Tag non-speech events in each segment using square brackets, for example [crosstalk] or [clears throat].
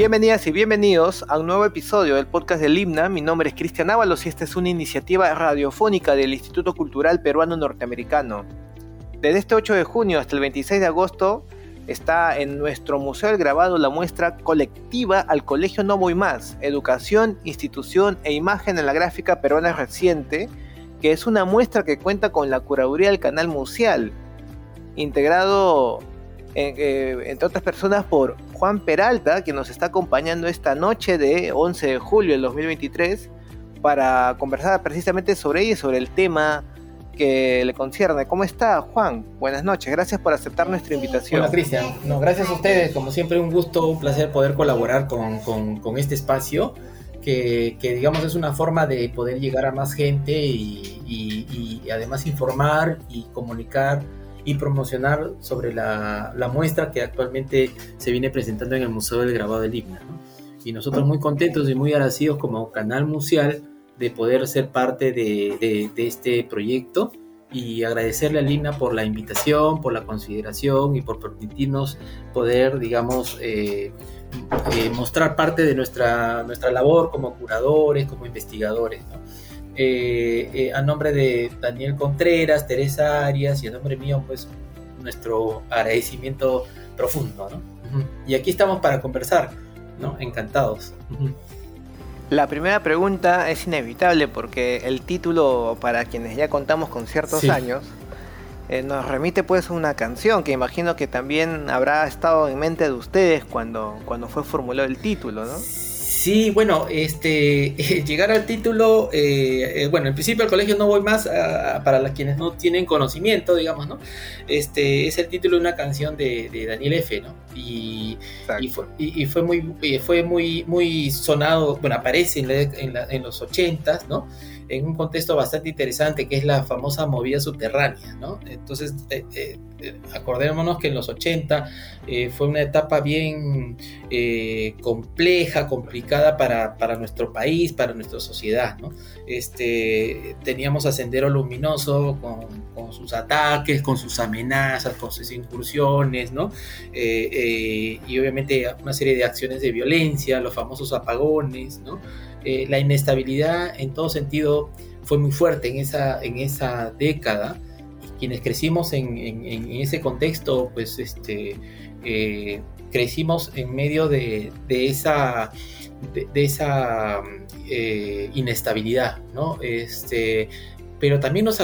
Bienvenidas y bienvenidos a un nuevo episodio del podcast del Himna. Mi nombre es Cristian Ábalos y esta es una iniciativa radiofónica del Instituto Cultural Peruano Norteamericano. Desde este 8 de junio hasta el 26 de agosto está en nuestro museo el grabado la muestra colectiva al Colegio No Voy Más, Educación, Institución e Imagen en la Gráfica Peruana Reciente, que es una muestra que cuenta con la curaduría del canal museal, integrado eh, entre otras personas por Juan Peralta, que nos está acompañando esta noche de 11 de julio del 2023 para conversar precisamente sobre ella y sobre el tema que le concierne. ¿Cómo está Juan? Buenas noches, gracias por aceptar nuestra invitación. Hola Cristian, no, gracias a ustedes, como siempre un gusto, un placer poder colaborar con, con, este espacio. Que, que, digamos es una forma de poder llegar a más gente y, y, y además informar y comunicar y promocionar sobre la, la, muestra que actualmente se viene presentando en el Museo del Grabado del Himno. Y nosotros muy contentos y muy agradecidos como canal museal de poder ser parte de, de, este proyecto y agradecerle a Lina por la invitación, por la consideración y por permitirnos poder, digamos, eh, eh, mostrar parte de nuestra, nuestra labor como curadores, como investigadores. Eh, eh, a nombre de Daniel Contreras, Teresa Arias y a nombre mío, pues nuestro agradecimiento profundo, ¿no? Y aquí estamos para conversar, ¿no? Encantados. La primera pregunta es inevitable porque el título, para quienes ya contamos con ciertos años, eh, nos remite pues a una canción que imagino que también habrá estado en mente de ustedes cuando, cuando fue formulado el título, ¿no? Sí, bueno, este, [laughs] llegar al título, eh, eh, bueno, en principio al colegio no voy más para las quienes no tienen conocimiento, digamos, ¿no? Este, es el título de una canción de, Daniel F, ¿no? Y, y, fue, muy, fue muy, muy sonado, bueno, aparece en, en los ochentas, ¿no? En un contexto bastante interesante que es la famosa movida subterránea, ¿no? Entonces, eh, eh, eh, acordémonos que en los 80 fue una etapa bien compleja, complicada para, para, nuestro país, para nuestra sociedad, ¿no? Este, teníamos a Sendero Luminoso con, con sus ataques, con sus amenazas, con sus incursiones, ¿no? y obviamente una serie de acciones de violencia, los famosos apagones, ¿no? Eh, la inestabilidad en todo sentido fue muy fuerte en esa, en esa década quienes crecimos en, ese contexto, pues este, eh, crecimos en medio de, esa, de, esa eh, inestabilidad, ¿no? Este, pero también nos,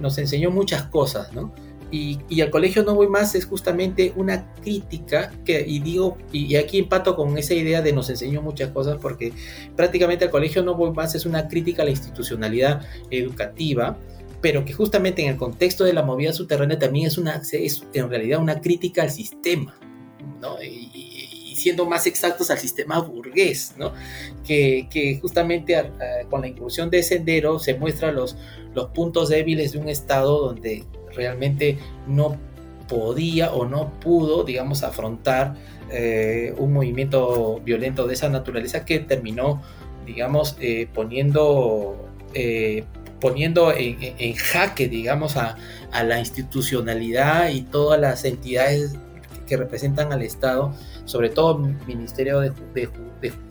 nos enseñó muchas cosas, ¿no? Y, y, al colegio no voy más es justamente una crítica que, y digo, y, aquí empato con esa idea de nos enseñó muchas cosas porque prácticamente al colegio no voy más es una crítica a la institucionalidad educativa, pero que justamente en el contexto de la movida subterránea también es, una, es en realidad una crítica al sistema, ¿no? Y, siendo más exactos al sistema burgués, ¿no? que, que justamente con la inclusión de Sendero se muestran los, los puntos débiles de un Estado donde realmente no podía o no pudo, digamos, afrontar eh, un movimiento violento de esa naturaleza que terminó, digamos, eh, poniendo, eh, poniendo en, jaque, digamos, a, la institucionalidad y todas las entidades que representan al Estado, sobre todo Ministerio de, de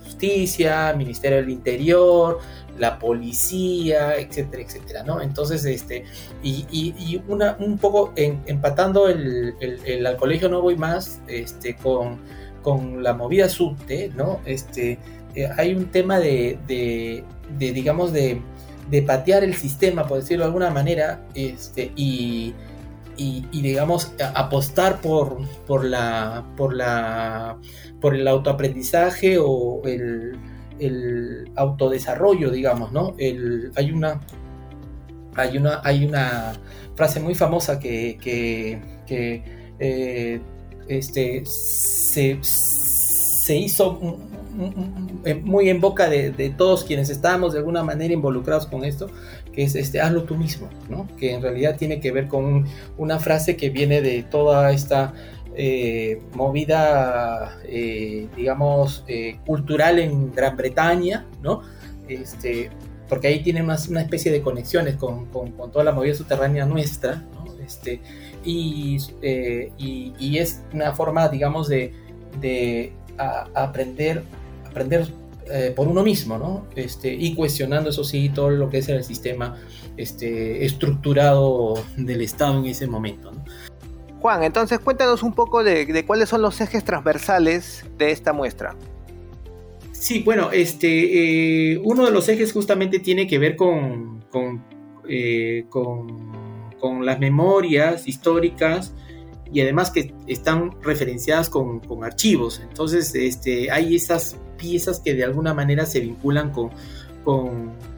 Justicia, Ministerio del Interior, la policía, etcétera, etcétera, ¿no? Entonces, este, y, y, una, un poco empatando el, el, al colegio no voy más, este, con, con la movida subte, ¿no? Este, eh, hay un tema de, de, de digamos, de, de, patear el sistema, por decirlo de alguna manera, este, y, y, digamos apostar por, por la por la por el autoaprendizaje o el el autodesarrollo, digamos, ¿no? El, hay, una, hay, una, hay una frase muy famosa que, que, eh, este, se, se hizo muy en boca de, todos quienes estábamos de alguna manera involucrados con esto, que es este, hazlo tú mismo, ¿no? que en realidad tiene que ver con una frase que viene de toda esta eh, movida, eh, digamos, eh, cultural en Gran Bretaña, ¿no? Este, porque ahí tiene una, una especie de conexiones con, con, toda la movida subterránea nuestra, ¿no? Este, y, y, es una forma, digamos, de, de, aprender, aprender eh, por uno mismo, ¿no? Este, y cuestionando, eso sí, todo lo que es el sistema este, estructurado del Estado en ese momento, ¿no? Juan, entonces cuéntanos un poco de, cuáles son los ejes transversales de esta muestra. Sí, bueno, este, eh, uno de los ejes justamente tiene que ver con, con, eh, con, las memorias históricas y además que están referenciadas con, archivos. Entonces, este, hay esas piezas que de alguna manera se vinculan con,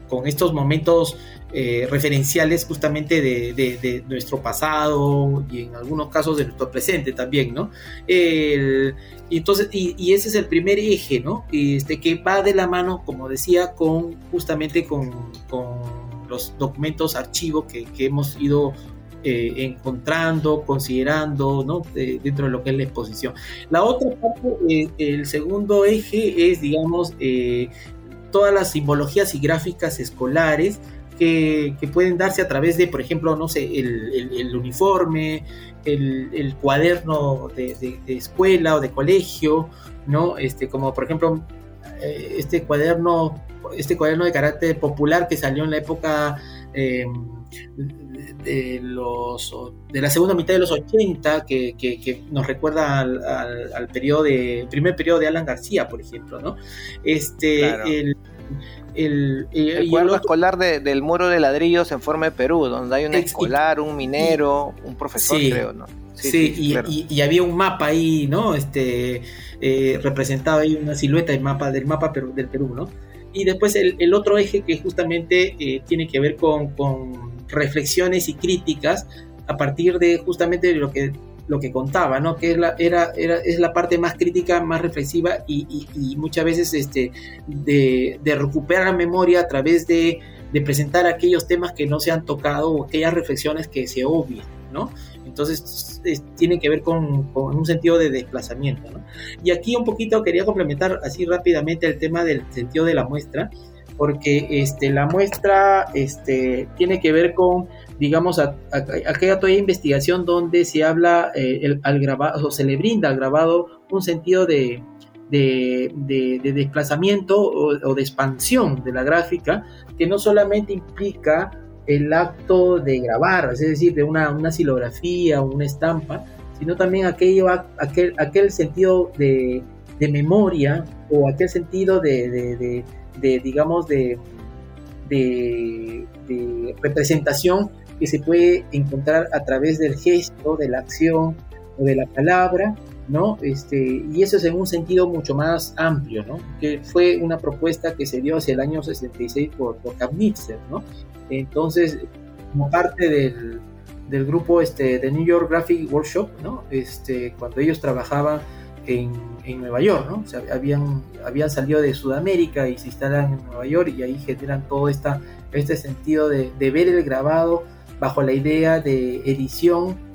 con estos momentos eh, referenciales justamente de, nuestro pasado y en algunos casos de nuestro presente también, ¿no? entonces, y, ese es el primer eje, ¿no? Este, que va de la mano, como decía, con justamente con, los documentos, archivos que, hemos ido eh, encontrando, considerando, ¿no? dentro de lo que es la exposición. La otra parte, eh, el segundo eje es, digamos, todas las simbologías y gráficas escolares que, pueden darse a través de, por ejemplo, no sé, el, uniforme, el, cuaderno de, escuela o de colegio, ¿no? Este, como por ejemplo, eh, este cuaderno, este cuaderno de carácter popular que salió en la época de, los, de la segunda mitad de los 80, que, nos recuerda al, periodo de, primer periodo de Alan García, por ejemplo, ¿no? Este, el, el, cuadro escolar del muro de ladrillos en forma de Perú, donde hay un escolar, un minero, un profesor, creo, ¿no? Sí, y, había un mapa ahí, ¿no? Este eh, representaba ahí una silueta del mapa del mapa del Perú, ¿no? Y después el, otro eje que justamente eh, tiene que ver con, con reflexiones y críticas a partir de justamente lo que lo que contaba, ¿no? Que es la, era, era, es la parte más crítica, más reflexiva y, muchas veces este, de, recuperar la memoria a través de, presentar aquellos temas que no se han tocado o aquellas reflexiones que se obvian, ¿no? Entonces tiene que ver con, un sentido de desplazamiento, ¿no? Y aquí un poquito quería complementar así rápidamente el tema del sentido de la muestra, porque este, la muestra este, tiene que ver con digamos, aquella toda investigación donde se habla eh, al grabado, o se le brinda al grabado un sentido de, de, desplazamiento o, de expansión de la gráfica, que no solamente implica el acto de grabar, es decir, de una, una silografía o una estampa, sino también aquello, aquel, aquel sentido de, memoria o aquel sentido de, digamos, de, de, representación que se puede encontrar a través del gesto, de la acción o de la palabra, ¿no? Este, y eso es en un sentido mucho más amplio, ¿no? Que fue una propuesta que se dio hacia el año 66 por, por Kapnitzer, ¿no? Entonces, como parte del, del grupo este, de New York Graphic Workshop, ¿no? Este, cuando ellos trabajaban en, en Nueva York, ¿no? O sea, habían, habían salido de Sudamérica y se instalan en Nueva York y ahí generan todo esta, este sentido de, de ver el grabado bajo la idea de edición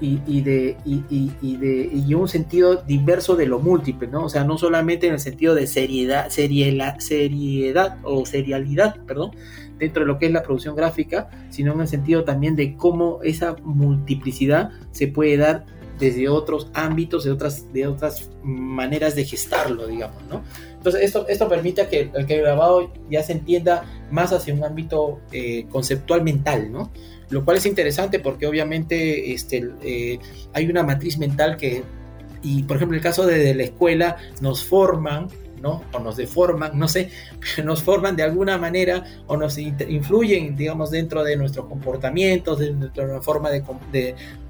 y, de, y, de, y un sentido diverso de lo múltiple, ¿no? O sea, no solamente en el sentido de seriedad, seriedad, seriedad o serialidad, perdón, dentro de lo que es la producción gráfica, sino en el sentido también de cómo esa multiplicidad se puede dar desde otros ámbitos, de otras, de otras maneras de gestarlo, digamos, ¿no? Entonces, esto, esto permite que el, que el grabado ya se entienda más hacia un ámbito eh, conceptual mental, ¿no? lo cual es interesante porque obviamente este, eh, hay una matriz mental que, y por ejemplo en el caso de, la escuela, nos forman, ¿no? O nos deforman, no sé, [laughs] nos forman de alguna manera o nos influyen, digamos, dentro de nuestros comportamientos, de nuestra forma de,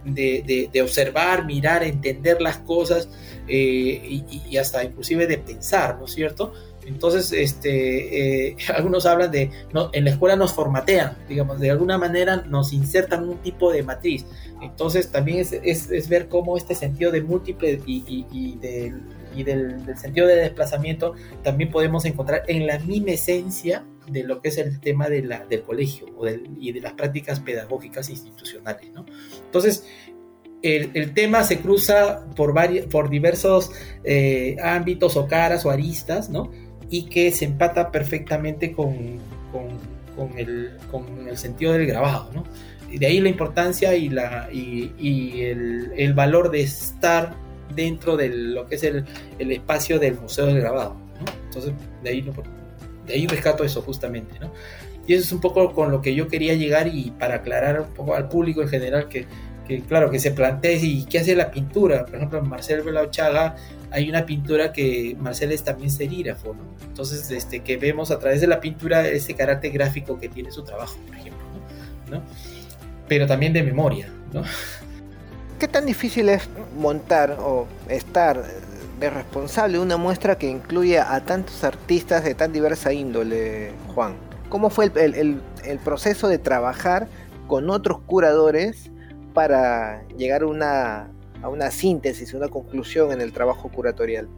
de, observar, mirar, entender las cosas eh, y, hasta inclusive de pensar, ¿no es cierto? Entonces, este, eh, [laughs] algunos hablan de, no, en la escuela nos formatean, digamos, de alguna manera nos insertan un tipo de matriz. Entonces, también es, es, ver cómo este sentido de múltiple y, y, del, sentido de desplazamiento también podemos encontrar en la misma esencia de lo que es el tema de la, del colegio y de las prácticas pedagógicas institucionales. ¿no? Entonces, el, el, tema se cruza por, varios, por diversos eh, ámbitos o caras o aristas, ¿no? y que se empata perfectamente con, con, el, sentido del grabado. ¿no? De ahí la importancia y, la, y, el, valor de estar dentro de lo que es el, el espacio del Museo del Grabado. Entonces, de ahí, de ahí rescato eso justamente. ¿no? Y eso es un poco con lo que yo quería llegar y para aclarar un poco al público en general que, que claro, que se plantee y qué hace la pintura. Por ejemplo, Marcel Belauchaga hay una pintura que Marcel es también serígrafo, ¿no? Entonces, este, que vemos a través de la pintura ese carácter gráfico que tiene su trabajo, por ejemplo, ¿no? Pero también de memoria, ¿no? ¿Qué tan difícil es montar o estar de responsable una muestra que incluye a tantos artistas de tan diversa índole, Juan? ¿Cómo fue el, proceso de trabajar con otros curadores para llegar a una, a una síntesis, una conclusión en el trabajo curatorial?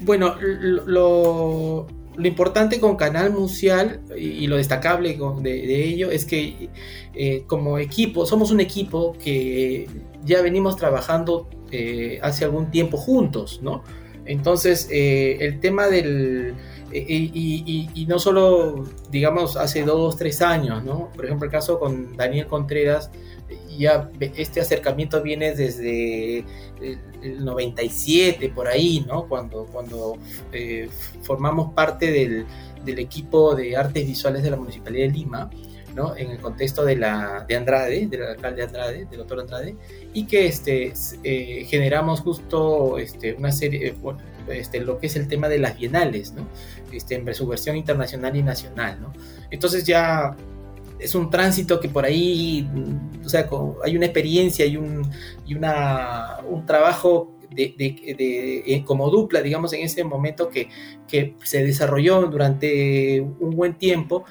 Bueno, lo, lo importante con Canal Museal y, lo destacable de, ello es que eh, como equipo, somos un equipo que ya venimos trabajando eh, hace algún tiempo juntos, ¿no? Entonces, eh, el tema del... Y, no solo, digamos, hace dos, tres años, ¿no? Por ejemplo, el caso con Daniel Contreras, ya este acercamiento viene desde el, 97, por ahí, ¿no? Cuando, cuando eh, formamos parte del, equipo de artes visuales de la Municipalidad de Lima, ¿no? En el contexto de, la, de Andrade, del alcalde Andrade, del doctor Andrade, y que este, eh, generamos justo este, una serie, eh, este, lo que es el tema de las bienales, ¿no? Este, en su versión internacional y nacional, ¿no? Entonces ya es un tránsito que por ahí, o sea, hay una experiencia y un, y una, un trabajo de, de, como dupla, digamos, en ese momento que, que se desarrolló durante un buen tiempo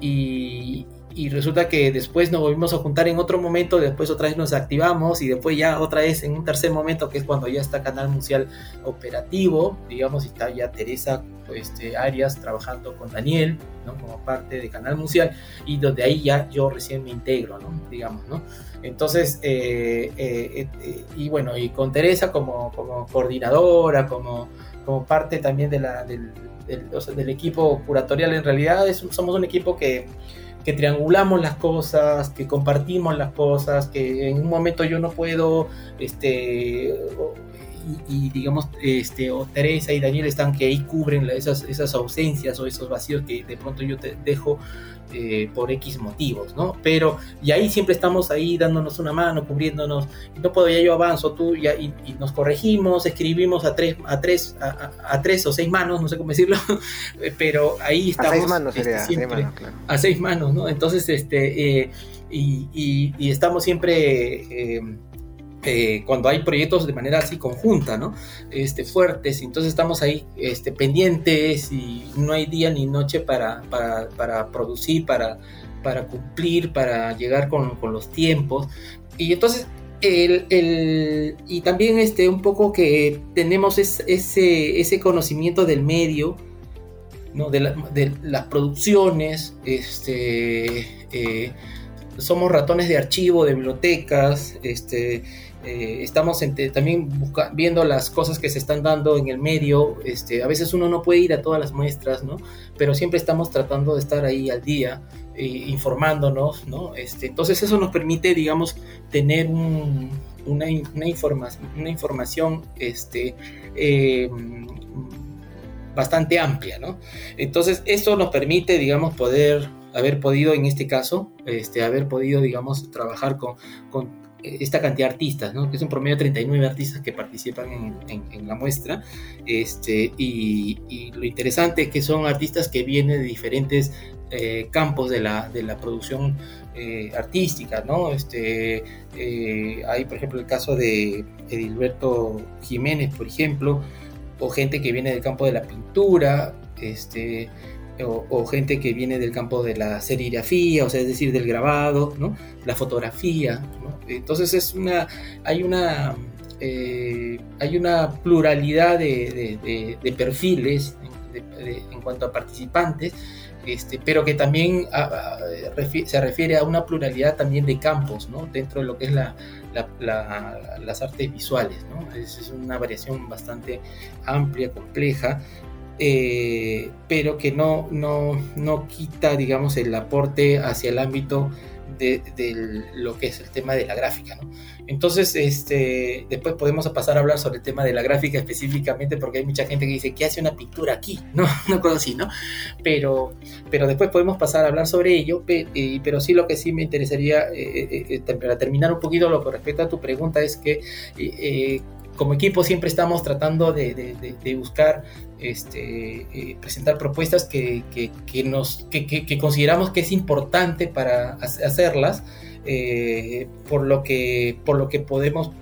y, y resulta que después nos volvimos a juntar en otro momento, después otra vez nos activamos y después ya otra vez en un tercer momento que es cuando ya está Canal Mundial operativo, digamos, y está ya Teresa este, Arias trabajando con Daniel, ¿no? Como parte de Canal Mundial y donde ahí ya yo recién me integro, ¿no? Digamos, ¿no? Entonces, eh, eh, eh, y bueno, y con Teresa como, como coordinadora, como, como parte también de la, del, del, equipo curatorial, en realidad somos un equipo que que triangulamos las cosas, que compartimos las cosas, que en un momento yo no puedo, este, y, digamos, este, o Teresa y Daniel están que ahí cubren esas, esas ausencias o esos vacíos que de pronto yo te dejo eh, por X motivos, ¿no? Pero, y ahí siempre estamos ahí dándonos una mano, cubriéndonos, no puedo, ya yo avanzo, tú, ya, y, nos corregimos, escribimos a tres, a tres, a, tres o seis manos, no sé cómo decirlo, [laughs] pero ahí estamos. A seis manos este, siempre, A seis manos, ¿no? Entonces, este, eh, y, y, estamos siempre... Eh, eh, cuando hay proyectos de manera así conjunta, ¿no? Este, fuertes, entonces estamos ahí este, pendientes y no hay día ni noche para, para, producir, para, para cumplir, para llegar con, los tiempos. Y entonces el, y también este, un poco que tenemos ese, ese conocimiento del medio, ¿no? de, las producciones, este, eh, somos ratones de archivo, de bibliotecas, este, eh, estamos también viendo las cosas que se están dando en el medio. Este, a veces uno no puede ir a todas las muestras, ¿no? Pero siempre estamos tratando de estar ahí al día, eh, informándonos, ¿no? Este, entonces eso nos permite, digamos, tener una, una, información, una información este, eh, bastante amplia, ¿no? Entonces eso nos permite, digamos, poder haber podido en este caso, este, haber podido, digamos, trabajar con esta cantidad de artistas, que es un promedio de 39 artistas que participan en, la muestra. Este, y, lo interesante es que son artistas que vienen de diferentes eh, campos de la, producción eh, artística. Este, eh, hay, por ejemplo, el caso de Edilberto Jiménez, por ejemplo, o gente que viene del campo de la pintura. Este, o, gente que viene del campo de la serigrafía, o sea, es decir, del grabado, la fotografía. Entonces es una, hay una, eh, hay una pluralidad de, perfiles en cuanto a participantes, este, pero que también se refiere a una pluralidad también de campos ¿no? dentro de lo que es la, las artes visuales. ¿no? es una variación bastante amplia, compleja, eh, pero que no, no, no quita, digamos, el aporte hacia el ámbito de, lo que es el tema de la gráfica, ¿no? Entonces, este, después podemos pasar a hablar sobre el tema de la gráfica específicamente, porque hay mucha gente que dice, ¿qué hace una pintura aquí? [laughs] No, no cosa así, ¿no? Pero, pero después podemos pasar a hablar sobre ello, pero sí lo que sí me interesaría, eh, eh, para terminar un poquito lo que respecta a tu pregunta, es que como equipo siempre estamos tratando de, buscar este, eh, presentar propuestas que, nos, que, consideramos que es importante para hacerlas, eh, por, lo que, por lo que podemos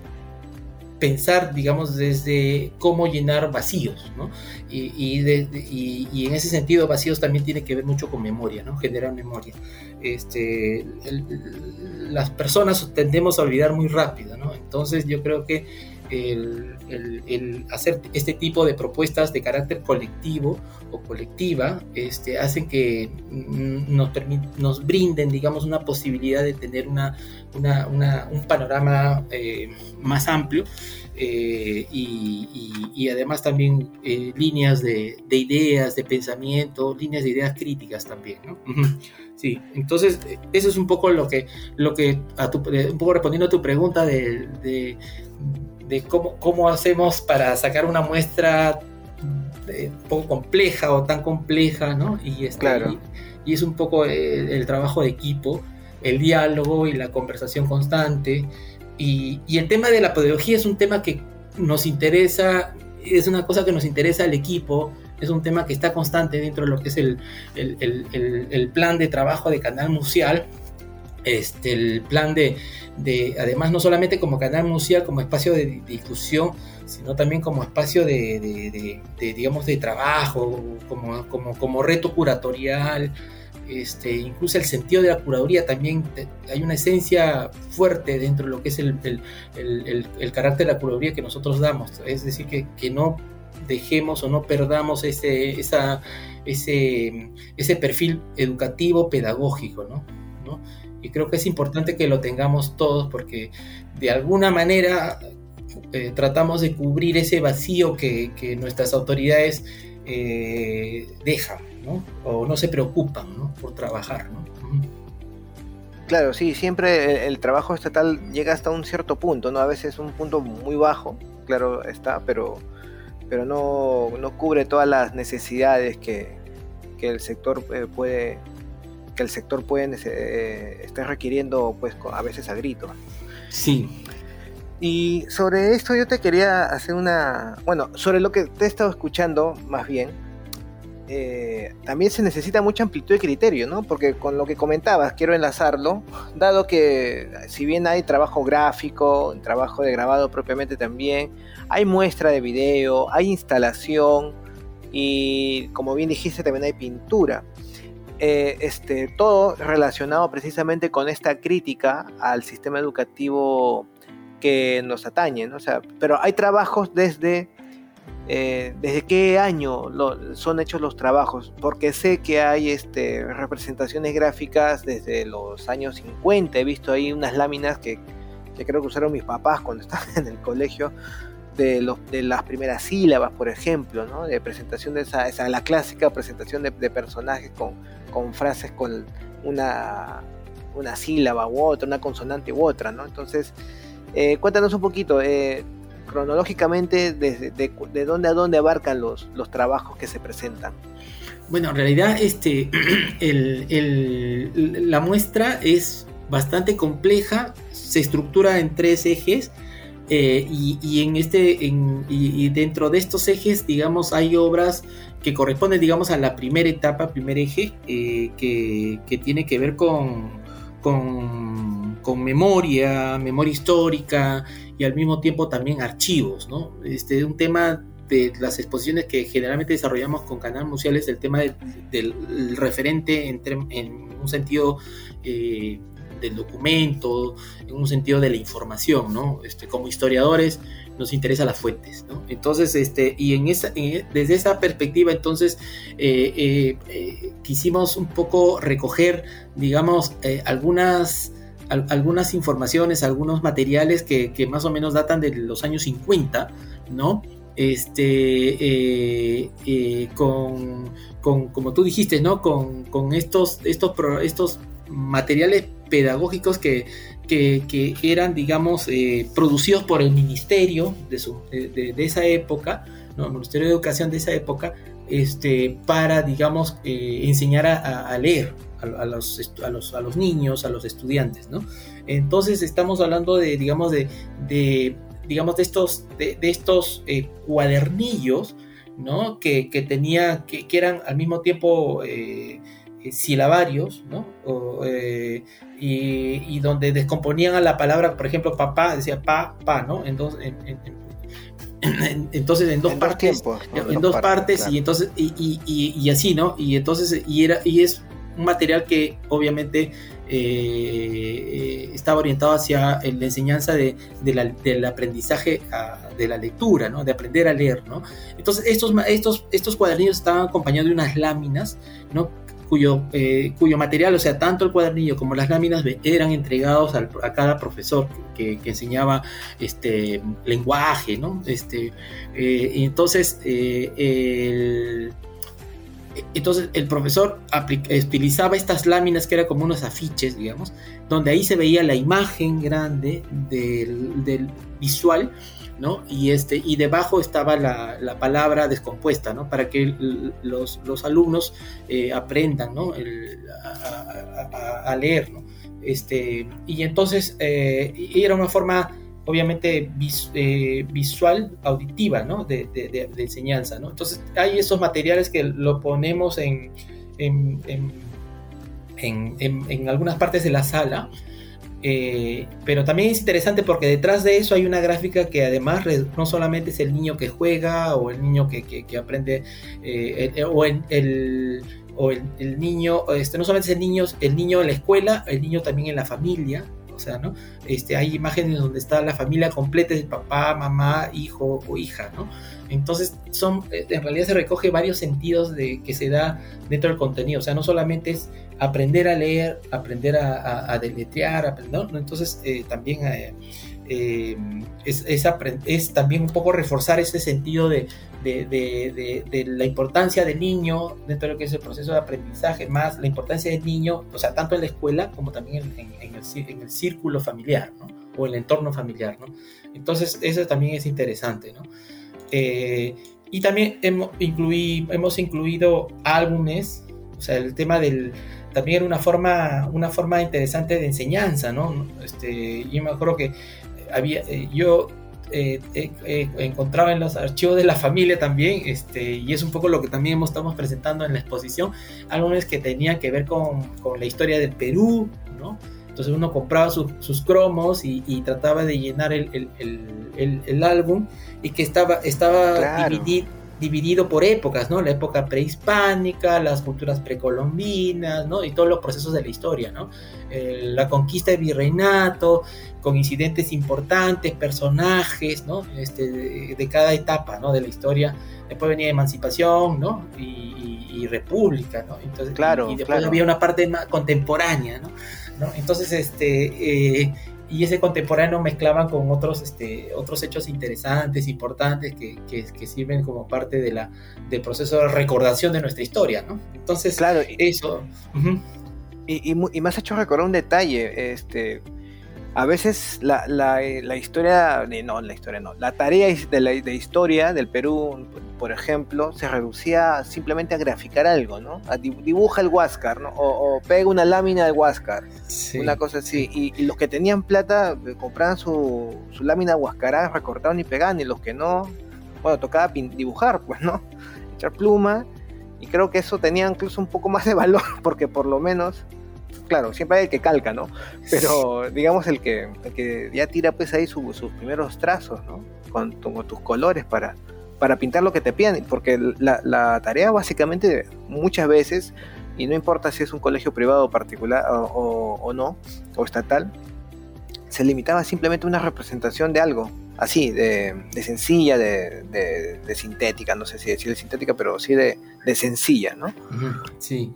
pensar, digamos, desde cómo llenar vacíos, ¿no? Y, y, en ese sentido, vacíos también tiene que ver mucho con memoria, ¿no? Generar memoria. Este, las personas tendemos a olvidar muy rápido, ¿no? Entonces yo creo que el, hacer este tipo de propuestas de carácter colectivo o colectiva este, hacen que nos, nos brinden, digamos, una posibilidad de tener una, un panorama eh, más amplio eh, y, además también eh, líneas de, ideas, de pensamiento, líneas de ideas críticas también, Sí, entonces eso es un poco lo que, lo que a un poco respondiendo a tu pregunta de de cómo, cómo hacemos para sacar una muestra eh, un poco compleja o tan compleja, ¿no? Y, este, y, es un poco el, trabajo de equipo, el diálogo y la conversación constante. Y, y, el tema de la pedagogía es un tema que nos interesa, es una cosa que nos interesa al equipo, es un tema que está constante dentro de lo que es el, el, el, el plan de trabajo de Canal Museal este, el plan de, además no solamente como canal museal, como espacio de, difusión, sino también como espacio de, digamos, de trabajo, como, como, como reto curatorial, este, incluso el sentido de la curaduría también hay una esencia fuerte dentro de lo que es el, el, carácter de la curaduría que nosotros damos, es decir, que, que no dejemos o no perdamos ese, esa, ese, ese perfil educativo pedagógico. ¿no? Y creo que es importante que lo tengamos todos porque de alguna manera eh, tratamos de cubrir ese vacío que, nuestras autoridades eh, dejan, ¿no? O no se preocupan, Por trabajar, ¿no? Claro, sí, siempre el, trabajo estatal llega hasta un cierto punto, ¿no? A veces un punto muy bajo, claro está, pero, pero no, cubre todas las necesidades que, el sector eh, puede, que el sector puede eh, estar requiriendo pues a veces a gritos. Sí. Y sobre esto yo te quería hacer una, bueno, sobre lo que te he estado escuchando más bien, eh, también se necesita mucha amplitud de criterio, ¿no? Porque con lo que comentabas, quiero enlazarlo, dado que si bien hay trabajo gráfico, trabajo de grabado propiamente también, hay muestra de video, hay instalación y como bien dijiste también hay pintura. Eh, este, todo relacionado precisamente con esta crítica al sistema educativo que nos atañe, ¿no? sea, pero hay trabajos desde, eh, desde qué año son hechos los trabajos, porque sé que hay este, representaciones gráficas desde los años 50, he visto ahí unas láminas que, que creo que usaron mis papás cuando [laughs] estaban en el colegio, de, los, de las primeras sílabas, por ejemplo, ¿no? de presentación de esa, esa la clásica presentación de, personajes con, con, frases con una, una sílaba u otra, una consonante u otra. ¿no? Entonces, eh, cuéntanos un poquito, eh, cronológicamente, desde, de, de, dónde a dónde abarcan los, los trabajos que se presentan. Bueno, en realidad este, [clears throat] el, el, la muestra es bastante compleja, se estructura en tres ejes eh, y, en este, y, dentro de estos ejes, digamos, hay obras que corresponden, digamos, a la primera etapa, primer eje, eh, que, tiene que ver con, con, memoria, memoria histórica y al mismo tiempo también archivos, ¿no? Este, un tema de las exposiciones que generalmente desarrollamos con Canal Museal es el tema del referente en, en, un sentido eh, del documento, en un sentido de la información, ¿no? Este, como historiadores nos interesa las fuentes, ¿no? Entonces, este, y en desde esa perspectiva, entonces, eh, eh, eh, quisimos un poco recoger, digamos, algunas, algunas informaciones, algunos materiales que, más o menos datan de los años 50, ¿no? Este, con, con, como tú dijiste, ¿no? Con, con estos, estos, estos materiales pedagógicos que, que, eran, digamos, eh, producidos por el ministerio de, su, de, esa época, ¿no? el Ministerio de Educación de esa época, este, para, digamos, eh, enseñar a, leer a, los, a, los, a los niños, a los estudiantes, ¿no? Entonces estamos hablando de, digamos, de, de digamos, de estos, de, estos eh, cuadernillos, ¿no? Que, que tenía, que, que, eran al mismo tiempo silabarios, ¿no? y, donde descomponían a la palabra, por ejemplo, papá, decía pa, pa, ¿no? Entonces, en, entonces en dos partes, en dos, partes, y entonces y, así, ¿no? Y entonces y era y es un material que obviamente eh, estaba orientado hacia la enseñanza de, del aprendizaje de la lectura, ¿no? De aprender a leer, ¿no? Entonces estos estos estos cuadernillos estaban acompañados de unas láminas, ¿no? Cuyo, eh, cuyo material, o sea, tanto el cuadernillo como las láminas eran entregados a cada profesor que, enseñaba este lenguaje, ¿no? Este, eh, entonces, eh, el, entonces el profesor utilizaba estas láminas que eran como unos afiches, digamos, donde ahí se veía la imagen grande del visual y, este, y debajo estaba la, palabra descompuesta, ¿no? Para que los, alumnos eh, aprendan, a, leer, Este, y entonces eh, era una forma obviamente eh, visual, auditiva, De, enseñanza, Entonces hay esos materiales que lo ponemos en, en, en algunas partes de la sala, eh, pero también es interesante porque detrás de eso hay una gráfica que además no solamente es el niño que juega o el niño que, aprende eh, o, el, o el, niño, este, no solamente es el niño, el niño en la escuela, el niño también en la familia, o sea, ¿no? Este, hay imágenes donde está la familia completa, de papá, mamá, hijo o hija, ¿no? Entonces, son, eh, en realidad se recoge varios sentidos de, que se da dentro del contenido, o sea, no solamente es aprender a leer, aprender a, deletrear, aprender, entonces eh, también eh, es, es, también un poco reforzar ese sentido de, de, la importancia del niño dentro de lo que es el proceso de aprendizaje, más la importancia del niño, o sea, tanto en la escuela como también en, el, círculo familiar, ¿no? O el entorno familiar, ¿no? Entonces, eso también es interesante, ¿no? Eh, y también hemos, incluí, hemos incluido álbumes, o sea, el tema del... También era una forma, una forma interesante de enseñanza, ¿no? Este, yo me acuerdo que había, eh, yo eh, encontraba en los archivos de la familia también, este, y es un poco lo que también estamos presentando en la exposición, álbumes que tenían que ver con, con la historia del Perú, ¿no? Entonces uno compraba sus cromos y, trataba de llenar el, el, el, álbum y que estaba, estaba dividido, por épocas, ¿no? La época prehispánica, las culturas precolombinas, ¿no? Y todos los procesos de la historia, ¿no? la conquista del virreinato, con incidentes importantes, personajes, ¿no? Este, de, cada etapa, ¿no? De la historia. Después venía emancipación, ¿no? Y, y, república, ¿no? Entonces, claro, y, después había una parte más contemporánea, ¿no? Entonces, este, eh, y ese contemporáneo mezclaban con otros, este, otros hechos interesantes, importantes, que, que, sirven como parte de la, del proceso de recordación de nuestra historia, ¿no? Entonces, claro, eso... y, y, y, me has hecho recordar un detalle, este, a veces la, la, la, historia, no, la historia no, la tarea de, la, de historia del Perú, por ejemplo, se reducía simplemente a graficar algo, ¿no? A dibuja el Huáscar, ¿no? O, pega una lámina del Huáscar, una cosa así. Y, los que tenían plata eh, compraban su, su lámina huascarada, recortaban y pegaban, y los que no, bueno, tocaba dibujar, pues, ¿no? [laughs] Echar pluma. Y creo que eso tenía incluso un poco más de valor, [laughs] porque por lo menos claro, siempre hay el que calca, ¿no? Pero digamos el que, que ya tira pues ahí sus primeros trazos, ¿no? Con, tus colores para, para pintar lo que te piden, porque la, tarea básicamente muchas veces, y no importa si es un colegio privado particular o, no, o estatal, se limitaba simplemente a una representación de algo, así, de, sencilla, de, sintética, no sé si decir sintética, pero sí de, sencilla, ¿no? Sí.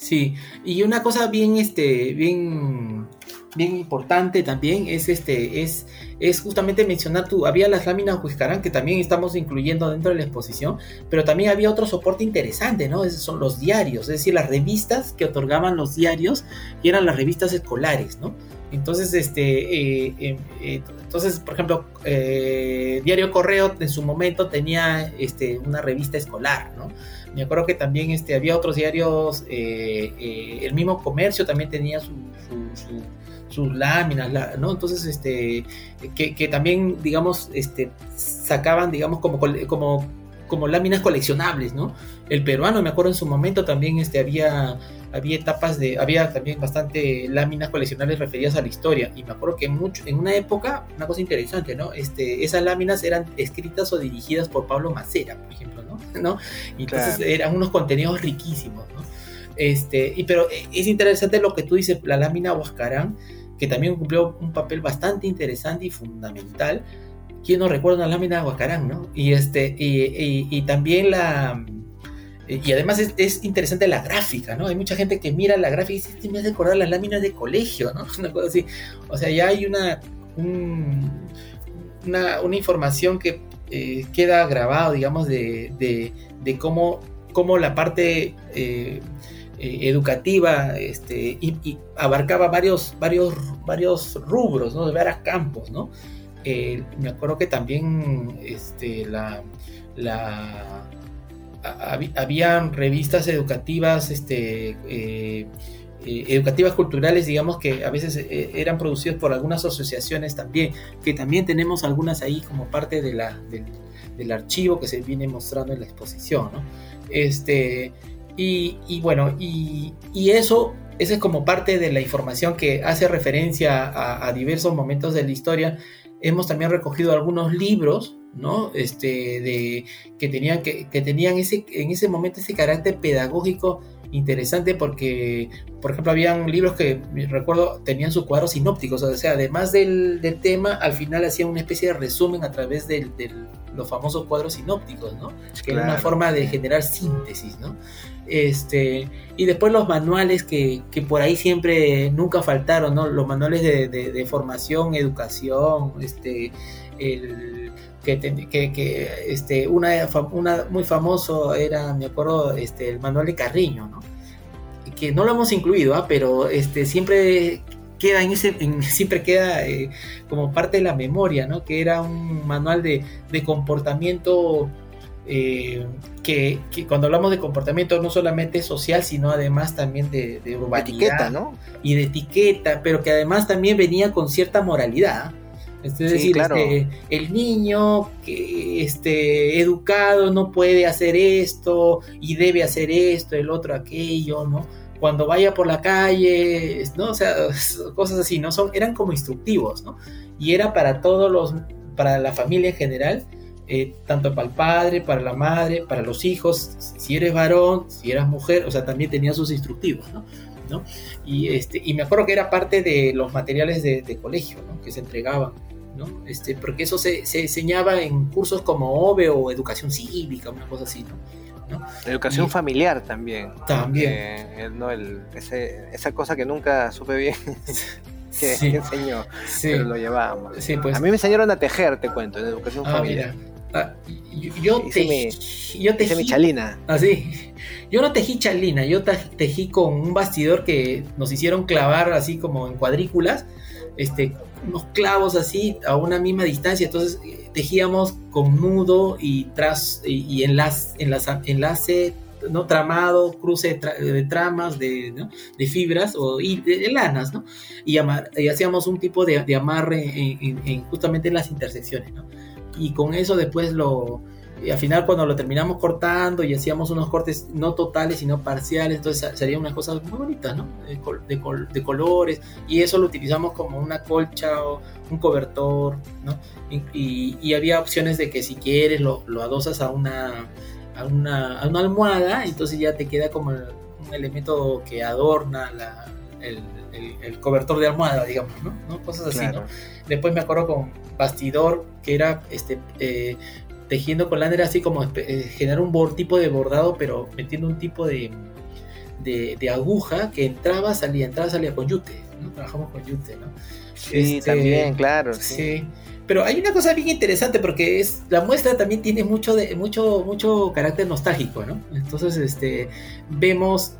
Sí, y una cosa bien, este, bien, bien importante también es este es, es justamente mencionar tú había las láminas Huizcarán que también estamos incluyendo dentro de la exposición pero también había otro soporte interesante no esos son los diarios es decir las revistas que otorgaban los diarios y eran las revistas escolares no entonces este eh, eh, eh, entonces por ejemplo diario correo en su momento tenía este una revista escolar no me acuerdo que también este, había otros diarios, el mismo comercio también tenía su, sus láminas, ¿no? Entonces, este, que, también, digamos, este, sacaban, digamos, como, como láminas coleccionables, ¿no? El peruano, me acuerdo en su momento también, este, había, había etapas de, había también bastante láminas coleccionables referidas a la historia, y me acuerdo que mucho, en una época, una cosa interesante, ¿no? Este, esas láminas eran escritas o dirigidas por Pablo Macera, por ejemplo, ¿no? [laughs] ¿No? Y entonces eran unos contenidos riquísimos, ¿no? Este, y pero es interesante lo que tú dices, la lámina Huascarán, que también cumplió un papel bastante interesante y fundamental. ¿Quién no recuerda una lámina de Huacarán, no? Y, este, y, también la... Y además es, interesante la gráfica, ¿no? Hay mucha gente que mira la gráfica y dice, este me hace recordar las láminas de colegio, ¿no? [laughs] Una cosa así. O sea, ya hay una, una, una, información que eh, queda grabado, digamos, de, de, cómo, cómo la parte... Eh, eh, educativa este, y, abarcaba varios, varios, varios rubros, ¿no? de varios campos. ¿no? Eh, me acuerdo que también este, la, la, revistas educativas, este, eh, educativas culturales, digamos que a veces eran producidas por algunas asociaciones también, que también tenemos algunas ahí como parte de la, del, archivo que se viene mostrando en la exposición. Este, y, bueno, y, eso, es como parte de la información que hace referencia a, diversos momentos de la historia. Hemos también recogido algunos libros, ¿no? Este, de, que tenían, que, tenían ese, en ese momento ese carácter pedagógico interesante porque, por ejemplo, habían libros que recuerdo tenían sus cuadros sinópticos, o sea, además del, tema, al final hacían una especie de resumen a través de los famosos cuadros sinópticos, ¿no? Que era una forma de generar síntesis, ¿no? Este, y después los manuales que, por ahí siempre nunca faltaron, ¿no? Los manuales de, formación, educación, este, el, que, que, este, una, una muy famoso era, me acuerdo, este, el manual de Carriño, ¿no? Que no lo hemos incluido, ¿ah? pero este, siempre queda en ese, [laughs] siempre queda eh, como parte de la memoria, ¿no? Que era un manual de, de comportamiento eh, que, cuando hablamos de comportamiento no solamente social, sino además también de, de urbanidad ¿no? y de etiqueta, pero que además también venía con cierta moralidad. Es decir, este, el niño que este, educado no puede hacer esto y debe hacer esto, el otro aquello, ¿no? Cuando vaya por la calle, ¿no? O sea, [laughs] cosas así, ¿no? Son, eran como instructivos, ¿no? Y era para todos los, para la familia en general, eh, tanto para el padre, para la madre, para los hijos, si eres varón, si eras mujer, o sea, también tenía sus instructivos, ¿no? Y, este, y me acuerdo que era parte de los materiales de, colegio, ¿no? Que se entregaban, ¿no? Este, porque eso se, enseñaba en cursos como OVE o educación cívica, una cosa así, ¿no? Educación familiar también. También. Eh, ¿no? El, esa cosa que nunca supe bien. [laughs] [laughs] que, enseñó, pero lo llevábamos. pues. A mí me enseñaron a tejer, te cuento, en educación ah, familiar. Ah, yo, tejí, yo tejí, chalina. Así. Ah, yo no tejí chalina, yo tejí con un bastidor que nos hicieron clavar así como en cuadrículas, este, unos clavos así a una misma distancia. Entonces eh, tejíamos con nudo y tras y, enlace, enlace, no tramado, cruce de, tramas, de, fibras o y de, lanas, ¿no? Y, hacíamos un tipo de, amarre justamente en las intersecciones, ¿no? Y con eso después lo, al final cuando lo terminamos cortando y hacíamos unos cortes no totales sino parciales, entonces serían unas cosas muy bonitas, ¿no? De, de, colores y eso lo utilizamos como una colcha o un cobertor, ¿no? Y, y, había opciones de que si quieres lo, lo adosas a una, a una, a una almohada, entonces ya te queda como un elemento que adorna la, el, el, cobertor de almohada, digamos, ¿no? Cosas así, ¿no? Después me acuerdo con bastidor, que era este eh, tejiendo con lana, era así como eh, generar un tipo de bordado, pero metiendo un tipo de, de, aguja que entraba, salía, entraba, salía con yute, ¿no? Trabajamos con yute, ¿no? Sí, este, también, claro. Sí. Pero hay una cosa bien interesante porque es la muestra también tiene mucho de mucho mucho carácter nostálgico, ¿no? Entonces, este vemos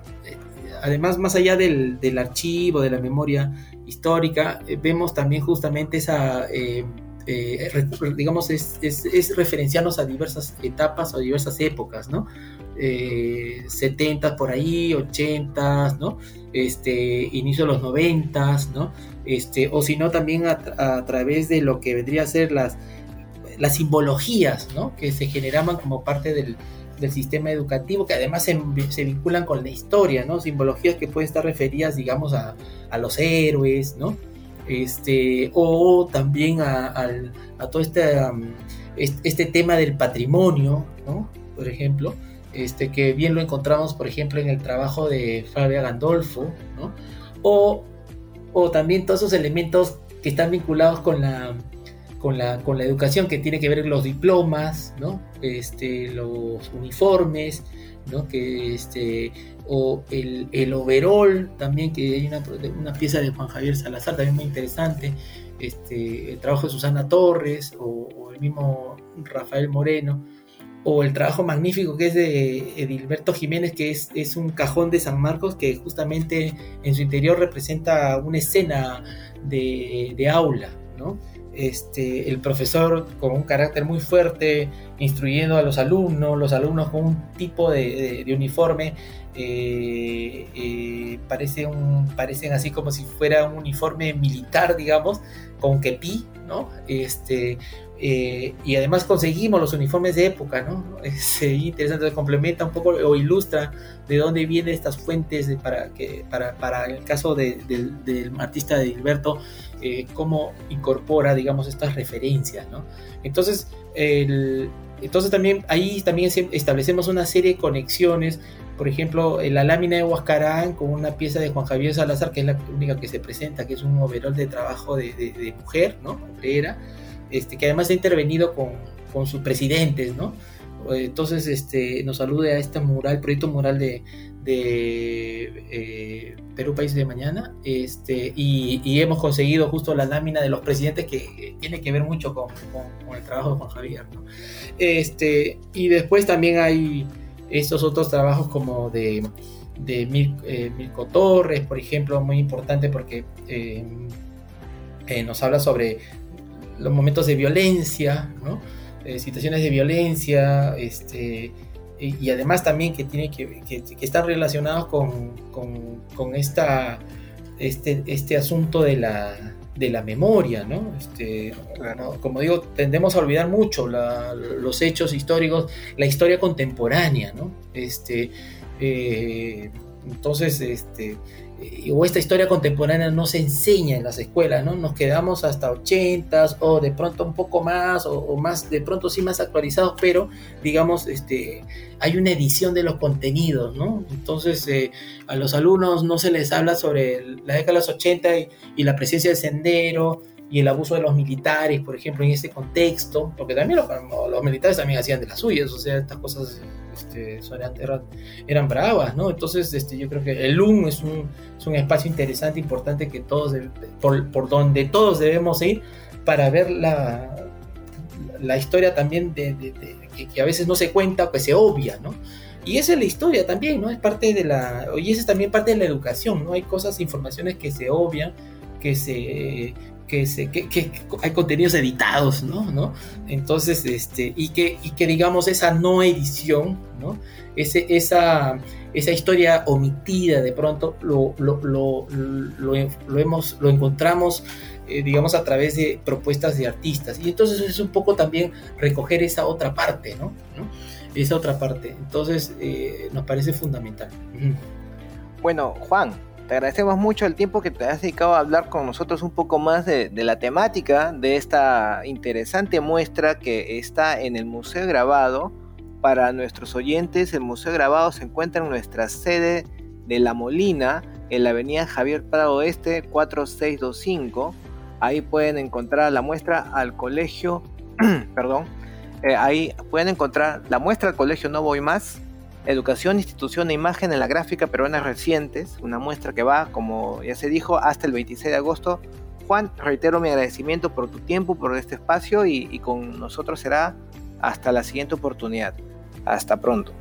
además más allá del, del archivo, de la memoria histórica, eh, vemos también justamente esa eh, digamos, es, es, referenciarnos a diversas etapas o diversas épocas, ¿no? 70 por ahí, 80, ¿no? Este, inicio de los 90, ¿no? Este, o si no también a, través de lo que vendría a ser las, las simbologías, ¿no? Que se generaban como parte del, sistema educativo, que además se, vinculan con la historia, ¿no? Simbologías que pueden estar referidas, digamos, a, los héroes, ¿no? Este, o también a, todo este, este, tema del patrimonio, ¿no? Por ejemplo, este, que bien lo encontramos, por ejemplo, en el trabajo de Fabia Gandolfo, ¿no? o, o también todos esos elementos que están vinculados con la, con la, con la educación, que tiene que ver los diplomas, ¿no? este, los uniformes, ¿no? que, este, o el, el overall también, que hay una, una, pieza de Juan Javier Salazar también muy interesante, este, el trabajo de Susana Torres o, o el mismo Rafael Moreno, o el trabajo magnífico que es de Edilberto Jiménez, que es, es, un cajón de San Marcos que justamente en su interior representa una escena de, de aula, ¿no? Este, el profesor con un carácter muy fuerte, instruyendo a los alumnos, los alumnos con un tipo de, uniforme, eh, eh, parece un, parecen así como si fuera un uniforme militar, digamos, con kepi, ¿no? Este, eh, y además conseguimos los uniformes de época, ¿no? Es interesante, complementa un poco o ilustra de dónde vienen estas fuentes para, que, para, para el caso del artista de Gilberto, eh, cómo incorpora, digamos, estas referencias, ¿no? Entonces, entonces también ahí también establecemos una serie de conexiones, por ejemplo, la lámina de Huascarán con una pieza de Juan Javier Salazar, que es la única que se presenta, que es un overall de trabajo de, de mujer, ¿no? Obrera este, que además ha intervenido con, con sus presidentes, ¿no? Entonces, este, nos salude a este mural, proyecto mural de, eh, Perú País de Mañana, este, y, hemos conseguido justo la lámina de los presidentes que tiene que ver mucho con, con, el trabajo de Juan Javier, ¿no? Este, y después también hay estos otros trabajos como de, de eh, Mirko Torres, por ejemplo, muy importante porque eh, nos habla sobre los momentos de violencia, ¿no? Eh, situaciones de violencia, este, y, además también que, tiene que, que, están relacionados con, con, esta, este, este asunto de la, de la memoria, ¿no? Este, Como digo, tendemos a olvidar mucho los hechos históricos, la historia contemporánea, ¿no? Este, eh, entonces, este, o esta historia contemporánea no se enseña en las escuelas, ¿no? Nos quedamos hasta 80 o de pronto un poco más o, más, de pronto sí más actualizados, pero digamos, este, hay una edición de los contenidos, ¿no? Entonces eh, a los alumnos no se les habla sobre la década de los 80 y, y la presencia del sendero, y el abuso de los militares, por ejemplo, en ese contexto, porque también los, militares también hacían de las suyas, o sea, estas cosas este, eran, eran, bravas, ¿no? Entonces, este, yo creo que el LUM es un, es un espacio interesante, importante, que todos, por, por, donde todos debemos ir para ver la, la historia también de, que, a veces no se cuenta o que se obvia, ¿no? Y esa es la historia también, ¿no? Es parte de la, y esa es también parte de la educación, ¿no? Hay cosas, informaciones que se obvian, que se que, hay contenidos editados, ¿no? Entonces, este, y que, y que digamos esa no edición, ¿no? Esa, esa historia omitida de pronto lo, lo, lo, lo hemos, lo encontramos, eh, digamos, a través de propuestas de artistas. Y entonces es un poco también recoger esa otra parte, ¿no? ¿No? Esa otra parte. Entonces, eh, nos parece fundamental. Bueno, Juan, te agradecemos mucho el tiempo que te has dedicado a hablar con nosotros un poco más de, la temática de esta interesante muestra que está en el Museo Grabado. Para nuestros oyentes, el Museo Grabado se encuentra en nuestra sede de La Molina, en la avenida Javier Prado Este 4625. Ahí pueden encontrar la muestra al colegio, [clears throat] perdón, eh, ahí pueden encontrar la muestra al colegio No Voy Más, Educación, institución e imagen en la gráfica peruana recientes, una muestra que va, como ya se dijo, hasta el 26 de agosto. Juan, reitero mi agradecimiento por tu tiempo, por este espacio y, y con nosotros será hasta la siguiente oportunidad. Hasta pronto.